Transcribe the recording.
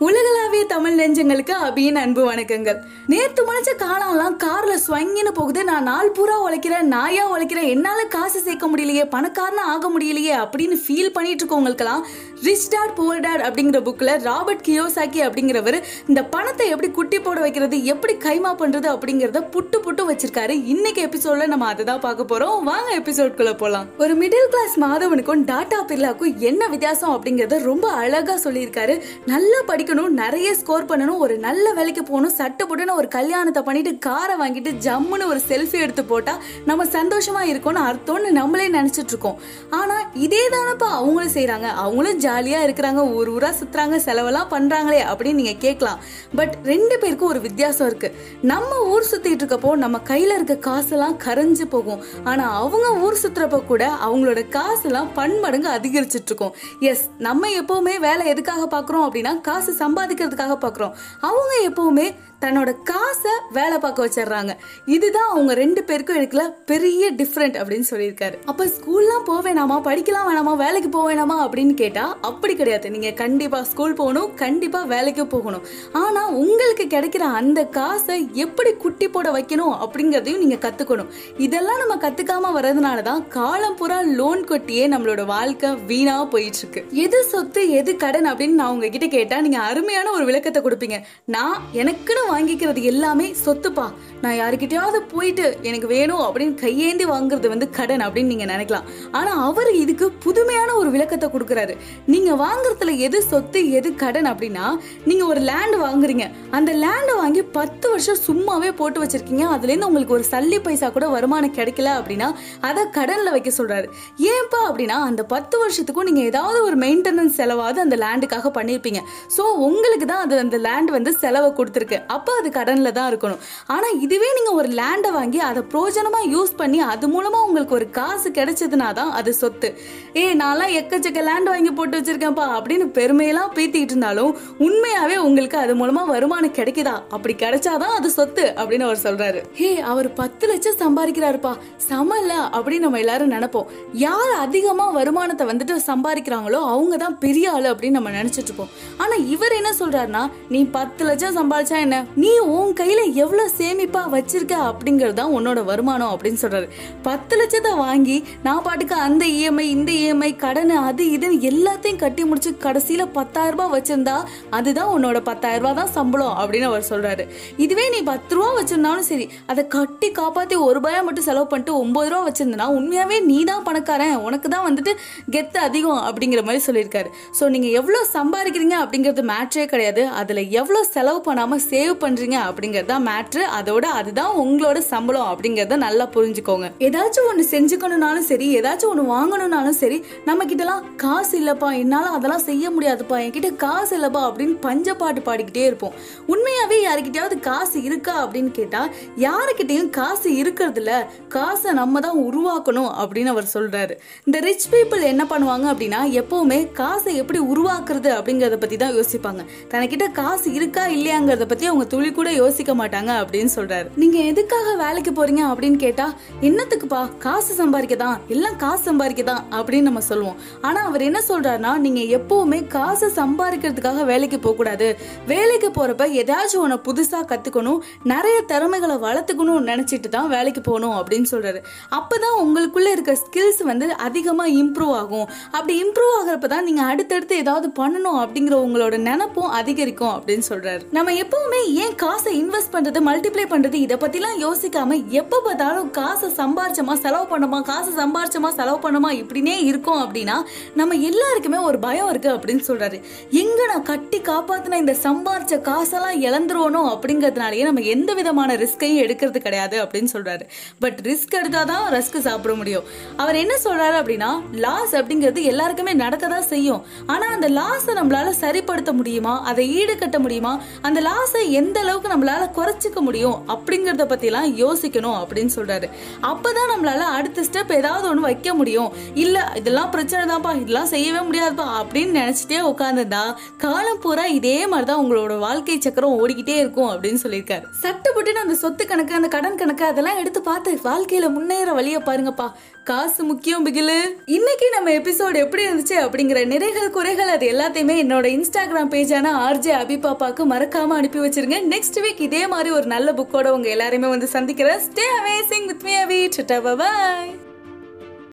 உலகளாவிய தமிழ் நெஞ்சங்களுக்கு அபியின் அன்பு வணக்கங்கள். நேத்து முளைச்ச காலம்லாம் கார்ல ஸ்வங்கின்னு போகுது. நான் நாள் பூரா உழைக்கிறேன் நாயா உழைக்கிறேன். என்னால காசு சேர்க்க முடியலையே பணக்காரனா ஆக முடியலையே அப்படின்னு ஃபீல் பண்ணிட்டு இருக்கவங்களுக்கெல்லாம் ரிச் டாட் புவர் டாட் அப்படிங்கிற புக்ல ராபர்ட் கியோசாக்கி அப்படிங்கிறவர் இந்த பணத்தை எப்படி குட்டி போட வைக்கிறது எப்படி கைமா பண்றது அப்படிங்கிறத புட்டு புட்டு வச்சிருக்காரு. இன்னைக்கு எபிசோட்ல நம்ம அதை தான் பார்க்க போறோம். வாங்க எபிசோட்குள்ளே போலாம். ஒரு மிடில் கிளாஸ் மாதவனுக்கும் டாட்டா பிர்லாக்கும் என்ன வித்தியாசம் அப்படிங்கிறத ரொம்ப அழகா சொல்லியிருக்காரு. நல்லா படிக்கணும் நிறைய ஸ்கோர் பண்ணணும் ஒரு நல்ல வேலைக்கு போகணும் சட்டை போட்டுன்னு ஒரு கல்யாணத்தை பண்ணிட்டு காரை வாங்கிட்டு ஜம்முன்னு ஒரு செல்ஃபி எடுத்து போட்டால் நம்ம சந்தோஷமா இருக்கோம்னு அர்த்தம்னு நம்மளே நினச்சிட்டு இருக்கோம். ஆனால் இதே தானப்பா அவங்களும் செய்கிறாங்க அவங்களும் ஜாலியாக இருக்கிறாங்க ஊர் ஊராக சுத்துறாங்க செலவெல்லாம் பண்றாங்களே அப்படின்னு நீங்க கேட்கலாம். பட் ரெண்டு பேருக்கும் ஒரு வித்தியாசம் இருக்கு. நம்ம ஊர் சுற்றிட்டு இருக்கப்போ நம்ம கையில் இருக்க காசெல்லாம் கரைஞ்சு போகும். ஆனால் அவங்க ஊர் சுத்துறப்ப கூட அவங்களோட காசெல்லாம் பன்மடங்கு அதிகரிச்சிட்டு இருக்கும். எஸ் நம்ம எப்போவுமே வேலை எதுக்காக பார்க்குறோம் அப்படின்னா காசு சம்பாதிக்கிறதுக்காக பார்க்குறோம். அவங்க எப்போவுமே தன்னோட காசை வேலை பார்க்க வச்சிடுறாங்க. இதுதான் அவங்க ரெண்டு பேருக்கும் எடுக்கல பெரிய டிஃப்ரெண்ட் அப்படின்னு சொல்லியிருக்காரு. அப்ப ஸ்கூல்லாம் போக வேணாமா? படிக்கலாம் வேணாமா? வேலைக்கு போக வேணாமா? அப்படின்னு கேட்டா அப்படி கிடையாது. நீங்க கண்டிப்பா ஸ்கூல் போகணும் கண்டிப்பா வேலைக்கு போகணும். ஆனா உங்களுக்கு கிடைக்கிற அந்த காசை எப்படி குட்டி போட வைக்கணும் அப்படிங்கறதையும் நீங்க கத்துக்கணும். இதெல்லாம் நம்ம கத்துக்காம வர்றதுனாலதான் காலம் பூரா லோன் கொட்டியே நம்மளோட வாழ்க்கை வீணா போயிட்டு இருக்கு எது சொத்து எது கடன் அப்படின்னு நான் உங்ககிட்ட கேட்டா நீங்க அருமையான ஒரு விளக்கத்தை கொடுப்பீங்க. நான் எனக்குன்னு வாங்கிக்கிறது எல்லாமே சொத்துப்பா. நான் யாருக்கிட்டயாவது போயிட்டு எனக்கு வேணும் அப்படின்னு கையேந்தி வாங்குறது வந்து கடன் அப்படின்னு நீங்க நினைக்கலாம். ஆனா அவர் இதுக்கு புதுமையான ஒரு விளக்கத்தை கொடுக்கறாரு. நீங்க வாங்குறதுல எது சொத்து எது கடன் அப்படின்னா நீங்க ஒரு லேண்ட் வாங்குறீங்க. அந்த லேண்டை வாங்கி பத்து வருஷம் சும்மாவே போட்டு வச்சிருக்கீங்க. அதுல இருந்து உங்களுக்கு ஒரு சல்லி பைசா கூட வருமானம் கிடைக்கல அப்படின்னா அதை கடன்ல வைக்க சொல்றாரு. ஏன்பா அப்படின்னா அந்த பத்து வருஷத்துக்கும் நீங்க ஏதாவது ஒரு மெயின்டெனன்ஸ் செலவாவது அந்த லேண்டுக்காக பண்ணியிருப்பீங்க ஸோ உங்களுக்கு தான் அது அந்த லேண்ட் வந்து செலவை கொடுத்துருக்கு. அப்போ அது கடனில் தான் இருக்கணும். ஆனால் இதுவே நீங்கள் ஒரு லேண்டை வாங்கி அதை பிரோஜனமாக யூஸ் பண்ணி அது மூலமாக உங்களுக்கு ஒரு காசு கிடைச்சதுனா தான் அது சொத்து. ஏ நான்லாம் எக்கச்சக்க லேண்ட் வாங்கி போட்டு வச்சிருக்கேன்ப்பா அப்படின்னு பெருமையெல்லாம் பீத்திட்டு இருந்தாலும் உண்மையாகவே உங்களுக்கு அது மூலமாக வருமானம் கிடைக்குதா? அப்படி கிடைச்சாதான் அது சொத்து அப்படின்னு அவர் சொல்கிறாரு ஹே அவர் பத்து லட்சம் சம்பாதிக்கிறாருப்பா. சமல்ல அப்படின்னு நம்ம எல்லாரும் நினைப்போம். யார் அதிகமாக வருமானத்தை வந்துட்டு சம்பாதிக்கிறாங்களோ அவங்க தான் பெரிய ஆளு அப்படின்னு நம்ம நினச்சிட்டு இருப்போம். ஆனால் இவர் என்ன சொல்கிறாருன்னா நீ பத்து லட்சம் சம்பாதிச்சா என்ன? நீ உன் கையில எவ்வளவு சேமிப்பா வச்சிருக்க அப்படிங்கிறது தான் உன்னோட வருமானம் அப்படின்னு சொல்றாரு. பத்து லட்சத்தை வாங்கி நான் பாட்டுக்கு அந்த இஎம்ஐ இந்த இஎம்ஐ கடன் அது இதுன்னு எல்லாத்தையும் கட்டி முடிச்சு கடைசியில பத்தாயிரம் ரூபாய் வச்சிருந்தா அதுதான் உன்னோட பத்தாயிரம் ரூபாய் தான் சம்பளம் அப்படின்னு அவர் சொல்றாரு. இதுவே நீ பத்து ரூபா வச்சிருந்தாலும் சரி அதை கட்டி காப்பாத்தி ஒரு ரூபாயா மட்டும் செலவு பண்ணிட்டு ஒன்பது ரூபா வச்சிருந்தனா உண்மையாவே நீ தான் பணக்காரன் உனக்கு தான் வந்துட்டு கெத்து அதிகம் அப்படிங்கிற மாதிரி சொல்லியிருக்காரு. ஸோ நீங்க எவ்வளவு சம்பாதிக்கிறீங்க அப்படிங்கிறது மேட்ரே கிடையாது. அதுல எவ்வளவு செலவு பண்ணாம சேவ் பண்றீங்க அப்படிங்கிறது தான் மேட்ரு அதோட அதுதான் உங்களோட சம்பளம் அப்படிங்கறத நல்லா புரிஞ்சுக்கோங்க. ஏதாச்சும் ஒண்ணு செஞ்சுக்கணும்னாலும் சரி ஏதாச்சும் ஒண்ணு வாங்கணும்னாலும் சரி நம்ம கிட்டலாம் காசு இல்லப்பா என்னால அதெல்லாம் செய்ய முடியாதுப்பா என்கிட்ட காசு இல்லப்பா அப்படின்னு பஞ்ச பாட்டு பாடிக்கிட்டே இருப்போம். உண்மையாவே யாருக்கிட்டயாவது காசு இருக்கா அப்படின்னு கேட்டா யாருக்கிட்டையும் காசு இருக்கிறது இல்ல காசை நம்ம தான் உருவாக்கணும் அப்படின்னு அவர் சொல்றாரு. இந்த ரிச் பீப்புள் என்ன பண்ணுவாங்க அப்படின்னா எப்பவுமே காசை எப்படி உருவாக்குறது அப்படிங்கறத பத்தி தான் யோசிப்பாங்க. தனக்கிட்ட காசு இருக்கா இல்லையாங்கிறத பத்தி அவங்க துளி கூட யோசிக்க மாட்டாங்க அப்படின்னு சொல்றாரு. நீங்க எதுக்காக வேலைக்கு போறீங்க அப்படின்னு கேட்டா என்னத்துக்குப்பா? காசு சம்பாதிக்க தான் எல்லாம் காசு சம்பாதிக்க தான் அப்படின்னு நம்ம சொல்லுவோம். ஆனா அவர் என்ன சொல்றாருன்னா நீங்க எப்பவுமே காசு சம்பாதிக்கிறதுக்காக வேலைக்கு போக கூடாது வேலைக்கு போறப்ப ஏதாச்சும் ஒன்று புதுசா கத்துக்கணும். நிறைய திறமைகளை வளர்த்துக்கணும்னு நினைச்சிட்டு தான் வேலைக்கு போகணும். அப்படின்னு சொல்றாரு. அப்பதான் உங்களுக்குள்ள இருக்க ஸ்கில்ஸ் வந்து அதிகமா இம்ப்ரூவ் ஆகும். அப்படி இம்ப்ரூவ் ஆகிறப்ப தான் நீங்க அடுத்தடுத்து ஏதாவது பண்ணணும் அப்படிங்கிற உங்களோட நினைப்பும் அதிகரிக்கும் அப்படின்னு சொல்றாரு. நம்ம எப்பவுமே ஏன் காசை இன்வெஸ்ட் பண்றது மல்டிப்ளை பண்றது இதை பத்திலாம் யோசிக்காம எப்ப பார்த்தாலும் காசை சம்பாரிச்சோமா செலவு பண்ணோமா காசை சம்பாரிச்சமா செலவு பண்ணோமா இப்படினே இருக்கும் அப்படின்னா நம்ம எல்லாருக்குமே ஒரு பயம் இருக்கு அப்படின்னு சொல்றாரு. எங்க நான் கட்டி காப்பாத்தின இந்த சம்பாரிச்ச காசெல்லாம் இழந்துருவனும் அப்படிங்கிறதுனாலயே நம்ம எந்த விதமான ரிஸ்கையும் எடுக்கிறது கிடையாது அப்படின்னு சொல்றாரு. பட் ரிஸ்க் எடுத்தாதான் ரஸ்க் சாப்பிட முடியும். அவர் என்ன சொல்றாரு அப்படின்னா லாஸ் அப்படிங்கிறது எல்லாருக்குமே நடக்கதான் செய்யும். ஆனா அந்த லாஸை நம்மளால சரிப்படுத்த முடியுமா? அதை ஈடுகட்ட முடியுமா? அந்த லாஸை எந்த அளவுக்கு நம்மளால குறைச்சிக்க முடியும் அப்படிங்கிறத பத்தி எல்லாம் யோசிக்கணும் அப்படின்னு சொல்றாரு. அப்பதான் நம்மளால அடுத்த ஸ்டெப் ஏதாவது ஒண்ணு வைக்க முடியும். இல்ல இதெல்லாம் பிரச்சனை தான்ப்பா இதெல்லாம் செய்யவே முடியாதுப்பா அப்படின்னு நினைச்சிட்டே உட்காந்துருந்தா காலம் பூரா இதே மாதிரிதான் உங்களோட வாழ்க்கை சக்கரம் ஓடிக்கிட்டே இருக்கும் அப்படின்னு சொல்லியிருக்காரு. சட்டுப்பட்டுன்னு அந்த சொத்து கணக்கு அந்த கடன் கணக்கு அதெல்லாம் எடுத்து பார்த்து வாழ்க்கையில முன்னேற வழிய பாருங்கப்பா. காசு முக்கியம் பிகிலு. இன்னைக்கு நம்ம எபிசோடு எப்படி இருந்துச்சு அப்படிங்கிற நிறைகள் குறைகள் அது எல்லாத்தையுமே என்னோட இன்ஸ்டாகிராம் பேஜான ஆர்ஜே அபி பாப்பாக்கு மறக்காம அனுப்பி வச்சிருங்க. நெக்ஸ்ட் வீக் இதே மாதிரி ஒரு நல்ல புக்கோட உங்க எல்லாருமே வந்து சந்திக்கிறேன். Stay amazing with me Avi tata bye